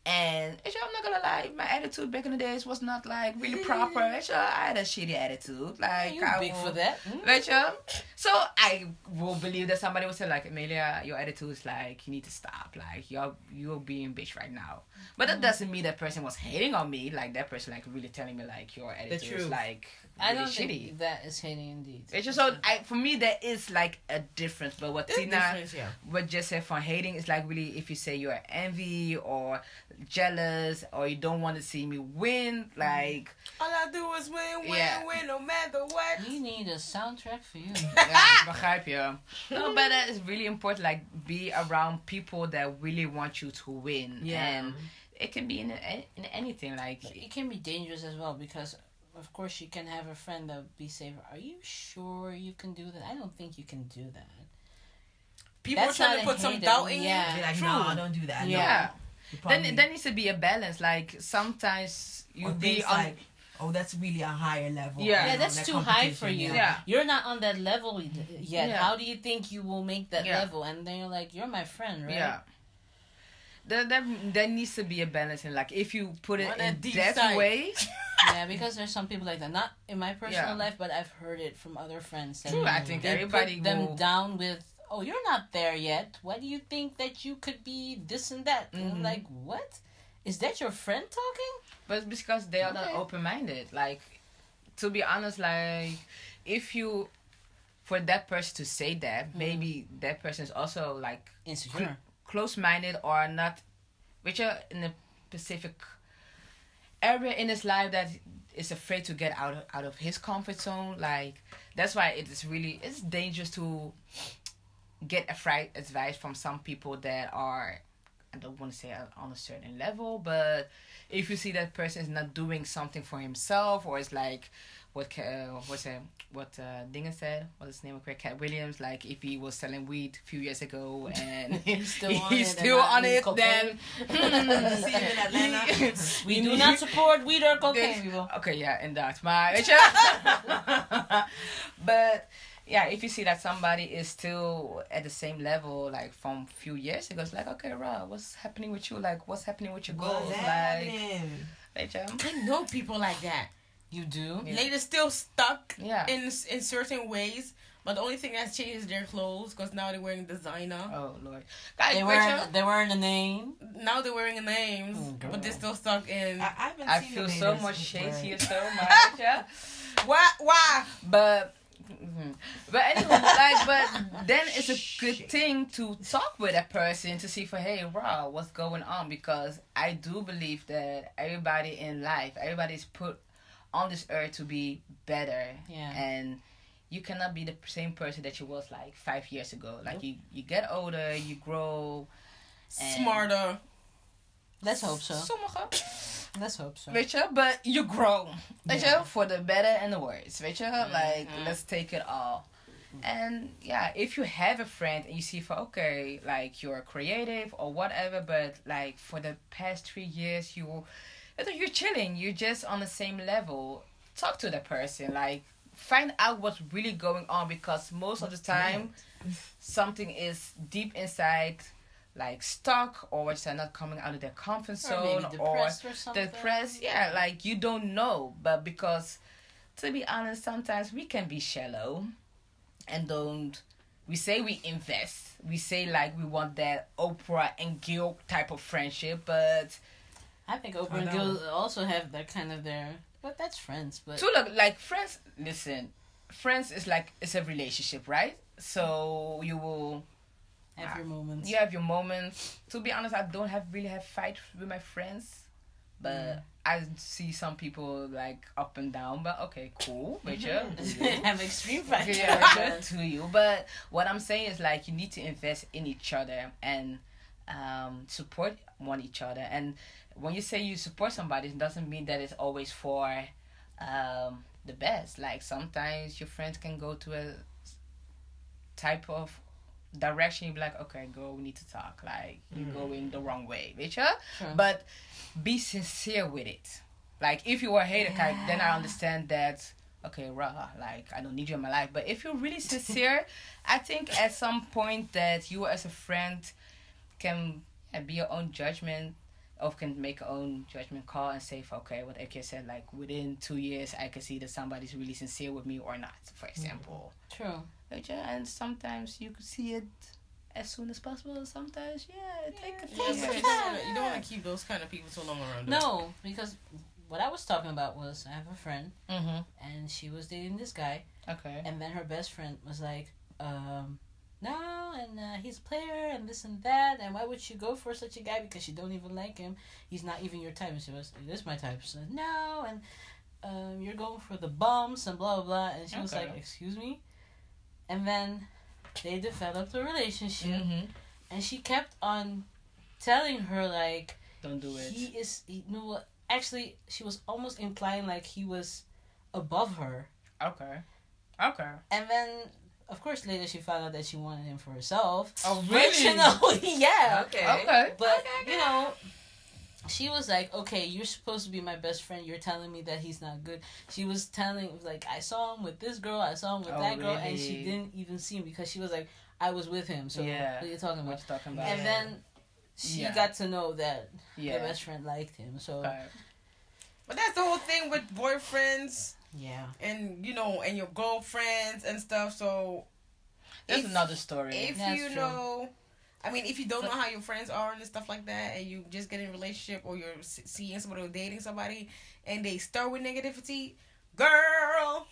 and je, I'm not gonna lie, my attitude back in the days was not like really proper. Je, I had a shitty attitude. Like You're I big will- for that. Mm. So I will believe that somebody will say like, Amelia, your attitude is like you need to stop. Like you're you're being bitch right now. But that doesn't mean that person was hating on me. Like that person like really telling me like your attitude is like I really don't shitty. think that is hating indeed. It's just so I for me there is like a difference. But what There's Tina yeah. what just said for hating is like really if you say you're envy or jealous or you don't want to see me win, like All I do is win, win, Yeah. win, no matter what. We need a soundtrack for you. ja, begrijp je. No, but that is really important. Like be around people that really want you to win. Yeah. And it can be in in anything. Like it can be dangerous as well because, of course, you can have a friend that be safe. Are you sure you can do that? I don't think you can do that. People That's trying to put some doubt in yeah. Be you. like, True. no, don't do that. Yeah. yeah. No. You Then probably- there needs to be a balance. Like sometimes you or be on like, oh, that's really a higher level. Yeah. Yeah, know, that's that too high for you. Yeah. You're not on that level yet. Yeah. How do you think you will make that Yeah. level? And then you're like, you're my friend, right? Yeah. There, there, there needs to be a balance And like if you put it On in that that side. way. Yeah, because there's some people like that. Not in my personal Yeah. life, but I've heard it from other friends. That True, I think they everybody put them will- down with, "Oh, you're not there yet. Why do you think that you could be this and that?" And I'm Mhm. like, "What? Is that your friend talking?" But it's because they are not open minded. Like, to be honest, like, if you, for that person to say that, maybe that person is also like Insecure. close minded or not, which are in a specific area in his life that is afraid to get out of, out of his comfort zone. Like, that's why it is really it's dangerous to get afraid advice from some people that are I don't want to say on a certain level, but if you see that person is not doing something for himself or it's like what uh, what's it what uh, Dinger said what's his name of Katt Williams like if he was selling weed a few years ago and He's still on he's it still on it then See you in Atlanta. We do not support weed or cocaine, ja, inderdaad. Maar, weet je... but, yeah, if you see that somebody is still at the same level, like, from few years ago, it's like, okay, Ra, what's happening with you? Like, what's happening with your goals? What's Like, happening? I know people like that. You do? Yeah. Ladies still stuck Yeah. in in certain ways, but the only thing that's changed is their clothes because now they're wearing designer. Oh, Lord. Kijk, They weet were je... they were in the name. Now they're wearing names, Oh, but they're still stuck in. I, I haven't I seen feel so much shade wearing- here, so much, Yeah. Why? Why? But mhm. but anyway, like but then it's a good thing to talk with a person to see for hey raw what's going on because I do believe that everybody in life everybody's put on this earth to be better Yeah. and you cannot be the same person that you was like five years ago like you you get older you grow And- Smarter. Let's hope so. sommige Let's hope so. weet je but you grow weet Yeah. je for the better and the worse weet je like Mhm. let's take it all and yeah if you have a friend and you see for okay like you're creative or whatever but like for the past three years you you're chilling. You're just on the same level. Talk to the person. Like find out what's really going on because most of the time something is deep inside like stuck or they're not coming out of their comfort zone maybe depressed or something. depressed. Yeah like you don't know. But because to be honest sometimes we can be shallow and don't we say we invest. We say like we want that oprah and Gayle type of friendship but I think Oprah I and. Gayle also have that kind of their, but that's friends. But to look like friends listen friends is like it's a relationship right so you will have your ah, moments. you have your moments. To be honest, I don't have really have fight with my friends, but mm. I see some people like up and down. But okay, cool, you. have extreme fights. yeah, to you. But what I'm saying is like you need to invest in each other and um, support one each other. And when you say you support somebody, it doesn't mean that it's always for um, the best. Like sometimes your friends can go to a type of direction. You be like, okay, girl, we need to talk. Like you're going the wrong way, Rachel. Sure. But be sincere with it. Like if you are a hater type, then I understand that. Okay, rah, like I don't need you in my life. But if you're really sincere, I think at some point that you as a friend can uh, be your own judgment or can make your own judgment call and say, okay, what AK said, like within two years, I can see that somebody's really sincere with me or not, for example. True. Right, yeah, And sometimes you can see it as soon as possible. Sometimes, yeah, it take a few Yeah, Yes, but years. you don't wanna- you don't want to keep those kind of people so long around. though. No, because what I was talking about was I have a friend Mm-hmm. and she was dating this guy, Okay. and then her best friend was like, um, no, and uh, he's a player and this and that, and why would you go for such a guy because you don't even like him? He's not even your type. And she was, it is my type. She said, no, and um, you're going for the bumps and blah blah blah. And she was like, excuse me. And then they developed a relationship, Mm-hmm. and she kept on telling her like Don't do it. he is he, no what actually she was almost implying like he was above her Okay. Okay. and then of course later she found out that she wanted him for herself Oh, Which, you know yeah Okay. Okay. but you know she was like okay you're supposed to be my best friend you're telling me that he's not good she was telling like i saw him with this girl i saw him with Oh, that girl and she didn't even see him because she was like i was with him so Yeah. what are you talking about What's talking about? and then she Yeah. got to know that yeah. the best friend liked him so Okay. But that's the whole thing with boyfriends yeah and you know and your girlfriends and stuff. So That's if- another story. if That's you true. know i mean if you don't But- know how your friends are and stuff like that and you just get in a relationship or you're seeing somebody or dating somebody and they start with negativity girl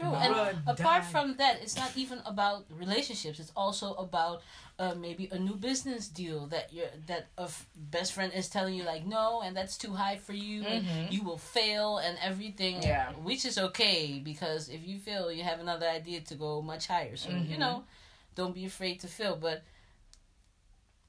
True. Bruh, And apart die. from that, it's not even about relationships. It's also about uh, maybe a new business deal that your that a f- best friend is telling you like no, and that's too high for you. and Mhm. You will fail and everything. Yeah. Which is okay because if you fail, you have another idea to go much higher. So you Mhm. know, don't be afraid to fail. But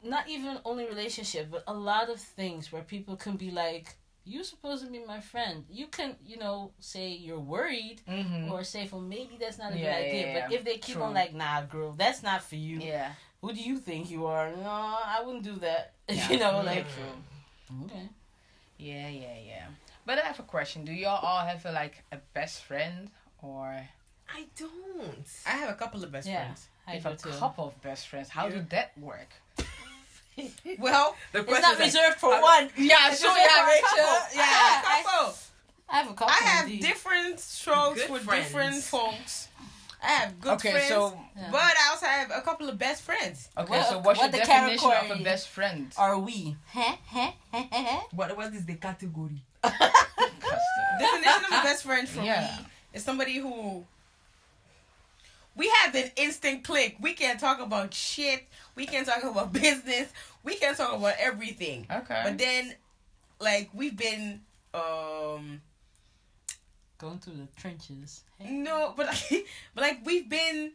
not even only relationship, but a lot of things where people can be like. You're supposed to be my friend. You can, you know, say you're worried, Mm-hmm. or say, well, maybe that's not a Yeah, good idea. yeah, But if they keep True. on like, nah, girl, that's not for you. Yeah. Who do you think you are? No, I wouldn't do that. Yeah. you know, Yeah, like, true. okay. Yeah, yeah, yeah. But I have a question. Do y'all all have a, like a best friend or I don't. i have a couple of best Yeah. friends I if do a too. couple of best friends? How Yeah. did that work? well The It's not is like, reserved for how- one. Yeah, It's sure, yeah, Rachel. couple. I I, have a I, couple. I have a couple. I have indeed. different strokes Good for friends. different folks. I have good okay, friends, so Yeah. but I also have a couple of best friends. okay, What- so what's what your the definition of a best friend? Are we? What what is the category? Definition of a best friend for Yeah. me is somebody who we have an instant click. We can talk about shit. We can talk about business. We can talk about everything. Okay. But then, like we've been, um, Going through the trenches. Hey. no, but like, but like we've been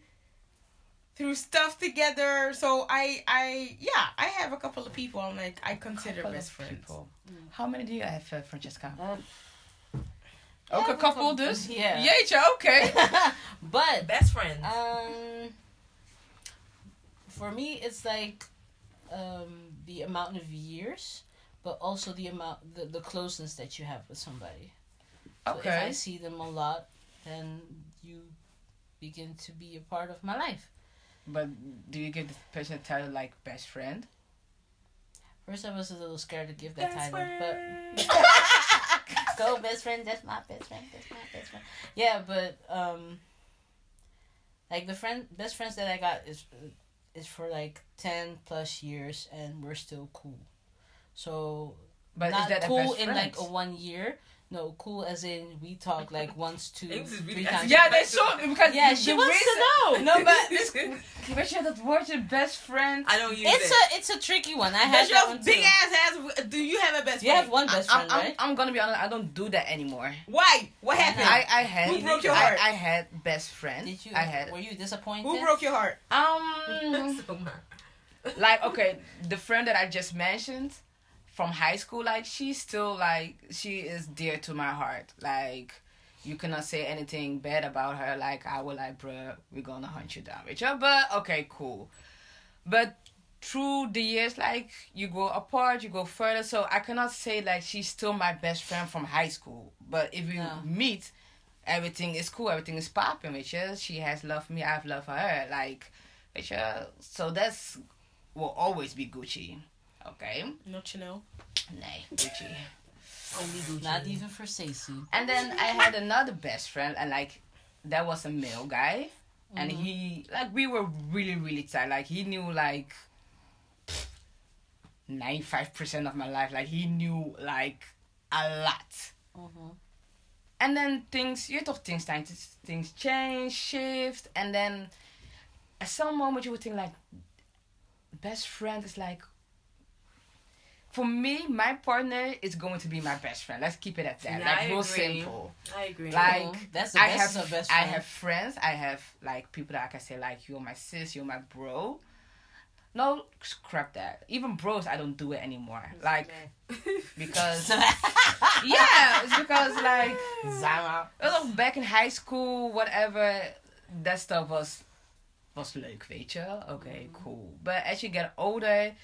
through stuff together. So I, I, yeah, I have a couple of people. I'm like I consider best friends. people. How many do you have, uh, Francesca? Uh, Ook yeah, een couple dus? Yeah. Jeetje, oké. but Best friends. Um, for me, it's like um, the amount of years, but also the amount, the, the closeness that you have with somebody. So if I see them a lot, then you begin to be a part of my life. But do you give the person a title like best friend? First, I was a little scared to give that Best title, but. go best friend. That's my best friend. That's my best friend. Yeah, but um, like the friend, best friends that I got is is for like ten plus years, and we're still cool. So But not is that a cool best in like a one year. No, cool as in we talk like once, two, Ames is really three times. Yeah, they so because Yeah, she the wants to know. No, but this, but you that word your best friend. I don't use It's it. a it's a tricky one. I have Does that one big too. ass ass? Do you have a best You friend? have one best I'm, friend, I'm, right? I'm gonna be honest. I don't do that anymore. Why? What happened? I I had Who broke your I, heart? I had best friend. Did you? I had Were you disappointed? Who broke your heart? um like okay the friend that I just mentioned from high school like she's still like she is dear to my heart. Like you cannot say anything bad about her. Like I would like bruh we're gonna hunt you down Rachel but okay cool. But through the years like you go apart you go further. So I cannot say like she's still my best friend from high school. But if we No. meet everything is cool everything is popping Rachel she has loved me I've loved her. Like Rachel so that's will always be Gucci. Okay? Not Chanel. Nay, Gucci. Only Gucci. Not even for Stacey. And then I had another best friend, and like, that was a male guy. And Mhm. he, like, we were really, really tight. Like, he knew, like, 95% of my life. Like, he knew, like, a lot. Mhm. And then things, you thought things, things, things change, shift, and then at some moment you would think, like, best friend is like, for me, my partner is going to be my best friend. Let's keep it at that. Yeah, like, I real agree. simple. I agree. Like, Cool. that's the I best have, of best I have friends. I have like people that I can say like you're my sis, you're my bro. No, scrap that. Even bros, I don't do it anymore. Like because yeah, it's because like Zara. it was back in high school, whatever. That stuff was was leuk, weet je? Okay, mm-hmm. cool. But as you get older,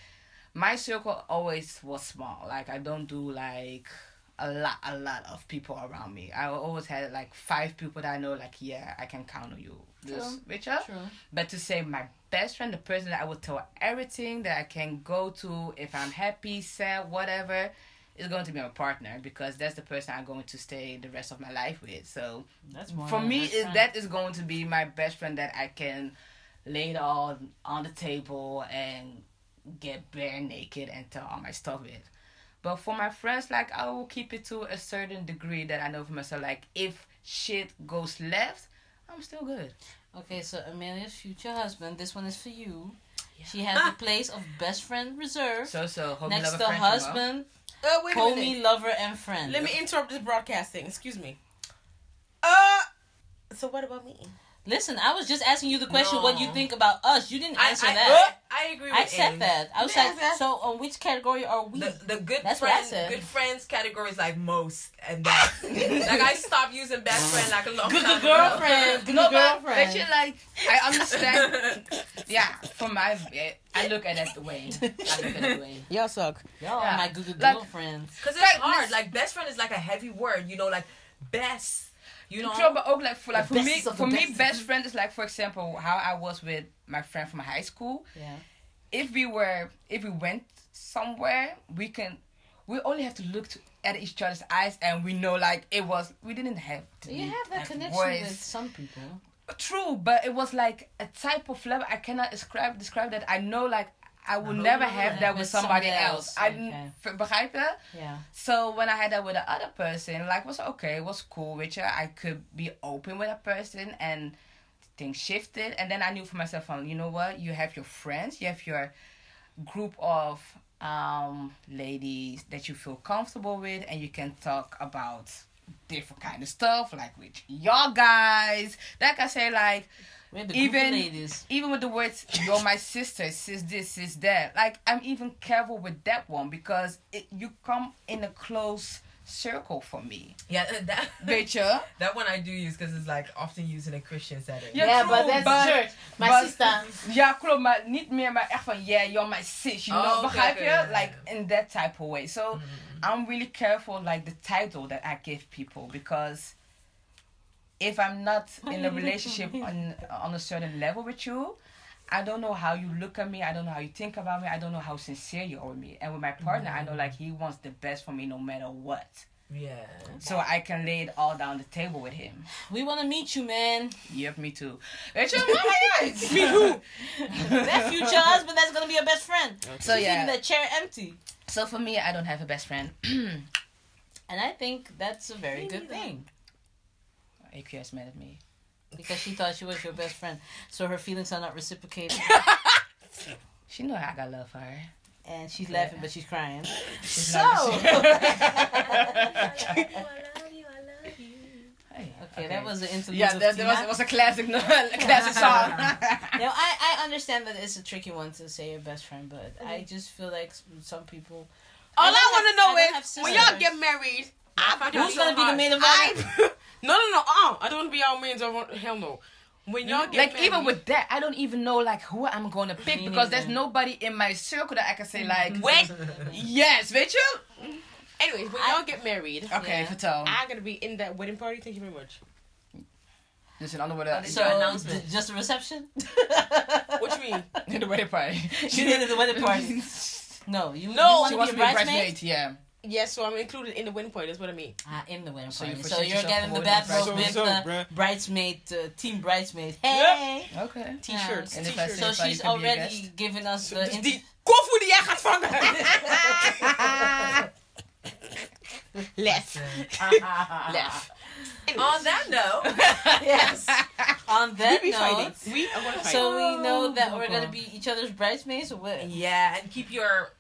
my circle always was small. Like I don't do like a lot, a lot of people around me. I always had like five people that I know. Like yeah, I can count on you. This, True. True. But to say my best friend, the person that I would tell everything that I can go to if I'm happy, sad, whatever, is going to be my partner because that's the person I'm going to stay the rest of my life with. So That's for me, is that is going to be my best friend that I can lay it all on the table and get bare naked and tell all my stuff with. But for my friends, like I will keep it to a certain degree that I know for myself. Like if shit goes left, I'm still good. Okay, so Amelia's future husband. This one is for you. She has the place of best friend reserve So so homie next lover to friend, you know? husband, Uh, wait a minute. homie, lover, and friend. Let me interrupt this broadcasting. Excuse me. Uh, so what about me? Listen, I was just asking you the question. What you think about us? You didn't answer I, that. I agree with I said Ames. that. I was like, that's- so on which category are we? The, the good That's what I friends, said. good friends category is like most, and that like I stopped using best friend like a long Good time girlfriend. Good No, but girlfriend. actually, like I understand. yeah, from my I look at it the way. I look at it the way. Y'all suck. Y'all Yeah. are my good Like- girlfriends. Because it's like, hard. Like best friend is like a heavy word. You know, like best. You know. True, but ook oh, like for like for me, best for me, best. best friend is like for example how I was with my friend from high school. Yeah. If we were, if we went somewhere, we can, we only have to look to, at each other's eyes and we know like it was. We didn't have to. You have that connection words. with some people. True, but it was like a type of love I cannot describe describe that. I know like I will know never have that with somebody somebody else. else. I Okay. begrijp je? Yeah. So when I had that with the other person, like was okay, it was cool with you. I could be open with a person and things shifted and then I knew for myself um, you know what, you have your friends, you have your group of um ladies that you feel comfortable with and you can talk about different kind of stuff like with y'all guys. Like I say like We had the Even- ladies. even with the words you're my sister sis this sis that like i'm even careful with that one because it, you come in a close circle for me Yeah, uh, that weet je that one I do use because it's like often used in a Christian setting. Yeah, yeah, true, but that's but- church. My but- sister. ja klopt maar niet meer maar echt van yeah you're my sis you know Oh, okay, begrijp okay, je yeah, like in that type of way so i'm really careful like the title that i give people because if i'm not in a relationship on on a certain level with you I don't know how you look at me. I don't know how you think about me. I don't know how sincere you are with me. And with my partner, I know mm-hmm. like he wants the best for me no matter what. Yeah. So I can lay it all down the table with him. We want to meet you, man. Yep, me too. Weet je, mama. Me who? That future husband that's gonna be your best friend. So She's yeah. leaving that chair empty. So for me, I don't have a best friend. And I think that's a very good thing. AQS mad at me. Because she thought she was your best friend. So her feelings are not reciprocated. She know how I got love for her. and she's laughing, but she's crying. She's So, not- Hey, okay, that was an interlude. Yeah, of that, that was, it was a classic, a classic song. Now, I, I understand that it's a tricky one to say your best friend, but I just feel like some people. All I, don't want to know don't is when y'all get married. Who's gonna be the maid of honor? I, no, no, no. Uh, I don't want to be our maids of honor. Hell no. When y'all get like married, even with that, I don't even know like who I'm gonna pick Me because there's nobody in my circle that I can say like, Wait. yes, weet je? Anyways, when I- y'all get married, Okay, Yeah. vertel. I'm gonna be in that wedding party. Thank you very much. Dus in know woorden, Is So, your announcement? d- just a reception? What you mean? in the wedding party. She did it at the wedding party. No, you, No, you She want wants to to be be a a bridesmaid? bridesmaid, yeah. Yes, so I'm included in the win point. That's what I mean. Ah, in the wedding So you party. So, you're getting the wedding bathrobe party. with So- so, the bruh. bridesmaid, uh, team bridesmaid. Hey! Okay. T-shirts. And if I T-shirts. say So if she's can already guest. given us the. Dus int- die koffie die jij gaat vangen. Lef. Lef. On that note, yes. On that we be note, fighting. We are gonna fight. so we know that Oh, we're gonna be each other's bridesmaids or what? yeah, and keep your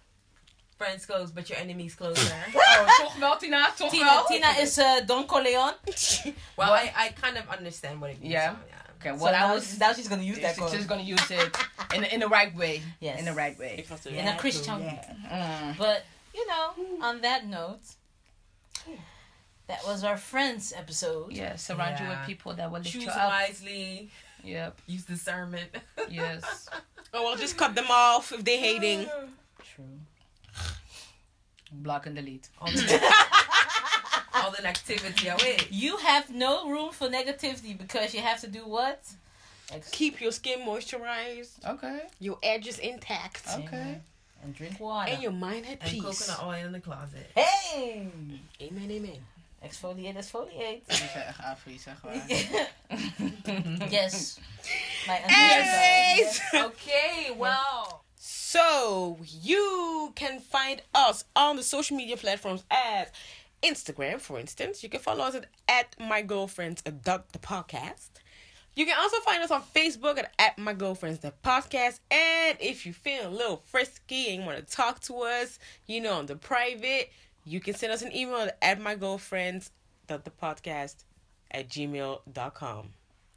friends close, but your enemies closer. Oh, toch wel, Tina? Toch Tina, wel? Tina is uh, Don Corleone. well, I, I kind of understand what it means. Yeah. so, yeah. Okay, So well, now, I was now she's gonna use that she's just gonna use it in the, in the right way. Yes. In the right way. Ik was er. In a Christian cool, way. Mm. But you know, on that note, that was our friends episode. Yeah, surround you with people that will lift Choose you up. wisely. Yep. Use discernment. Yes. Oh well, just cut them off if they're hating. True. Block and delete. all the all the activity away. You have no room for negativity because you have to do what? Ex- Keep your skin moisturized, Okay. your edges intact, Okay. and drink water. and your mind at And peace. coconut oil in the closet. hey, Amen, amen. exfoliate, exfoliate. Die zijn echt afvries, zeg maar. yes. My Anyways, Okay, well. So you can find us on the social media platforms at Instagram, for instance. You can follow us at, at my girlfriends dot the podcast. You can also find us on Facebook at, at my girlfriends the podcast. And if you feel a little frisky and want to talk to us, you know, on the private, you can send us an email at, at my girlfriends the podcast at gmail.com.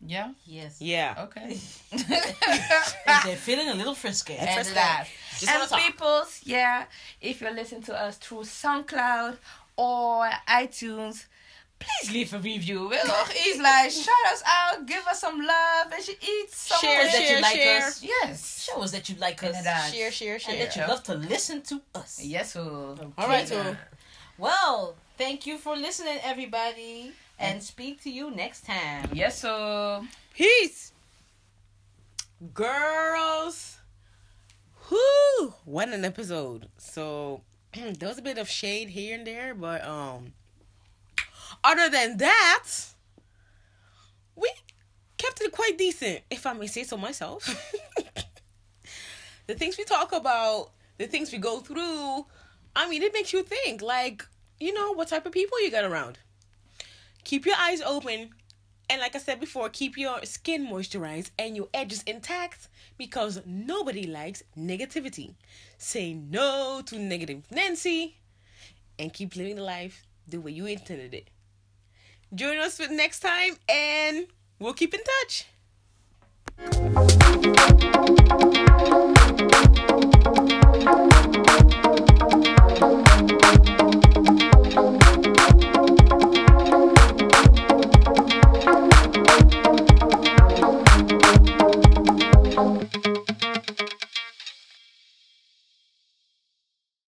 Ja? Yes. Yeah. Okay. If they're feeling a little frisky. And Frisky. that. Just wanna and talk. peoples, yeah, if you're listening to us through SoundCloud or iTunes, please leave a review. We're nog iets like shout us out, give us some love, and she eats some Share, that you share, like share. us. Yes. Show us that you like us. Inderdaad. Share, share, share. And that you love to listen to us. Yes, so. All right, Okay. Well, thank you for listening, everybody. And speak to you next time. Yes, so. Peace. Girls. Whoo! What an episode. So there was a bit of shade here and there, but um other than that, we kept it quite decent, if I may say so myself. the things we talk about, the things we go through, I mean, it makes you think, like, you know, what type of people you got around. Keep your eyes open and like I said before, keep your skin moisturized and your edges intact because nobody likes negativity. Say no to negative Nancy and keep living the life the way you intended it. Join us for next time and we'll keep in touch.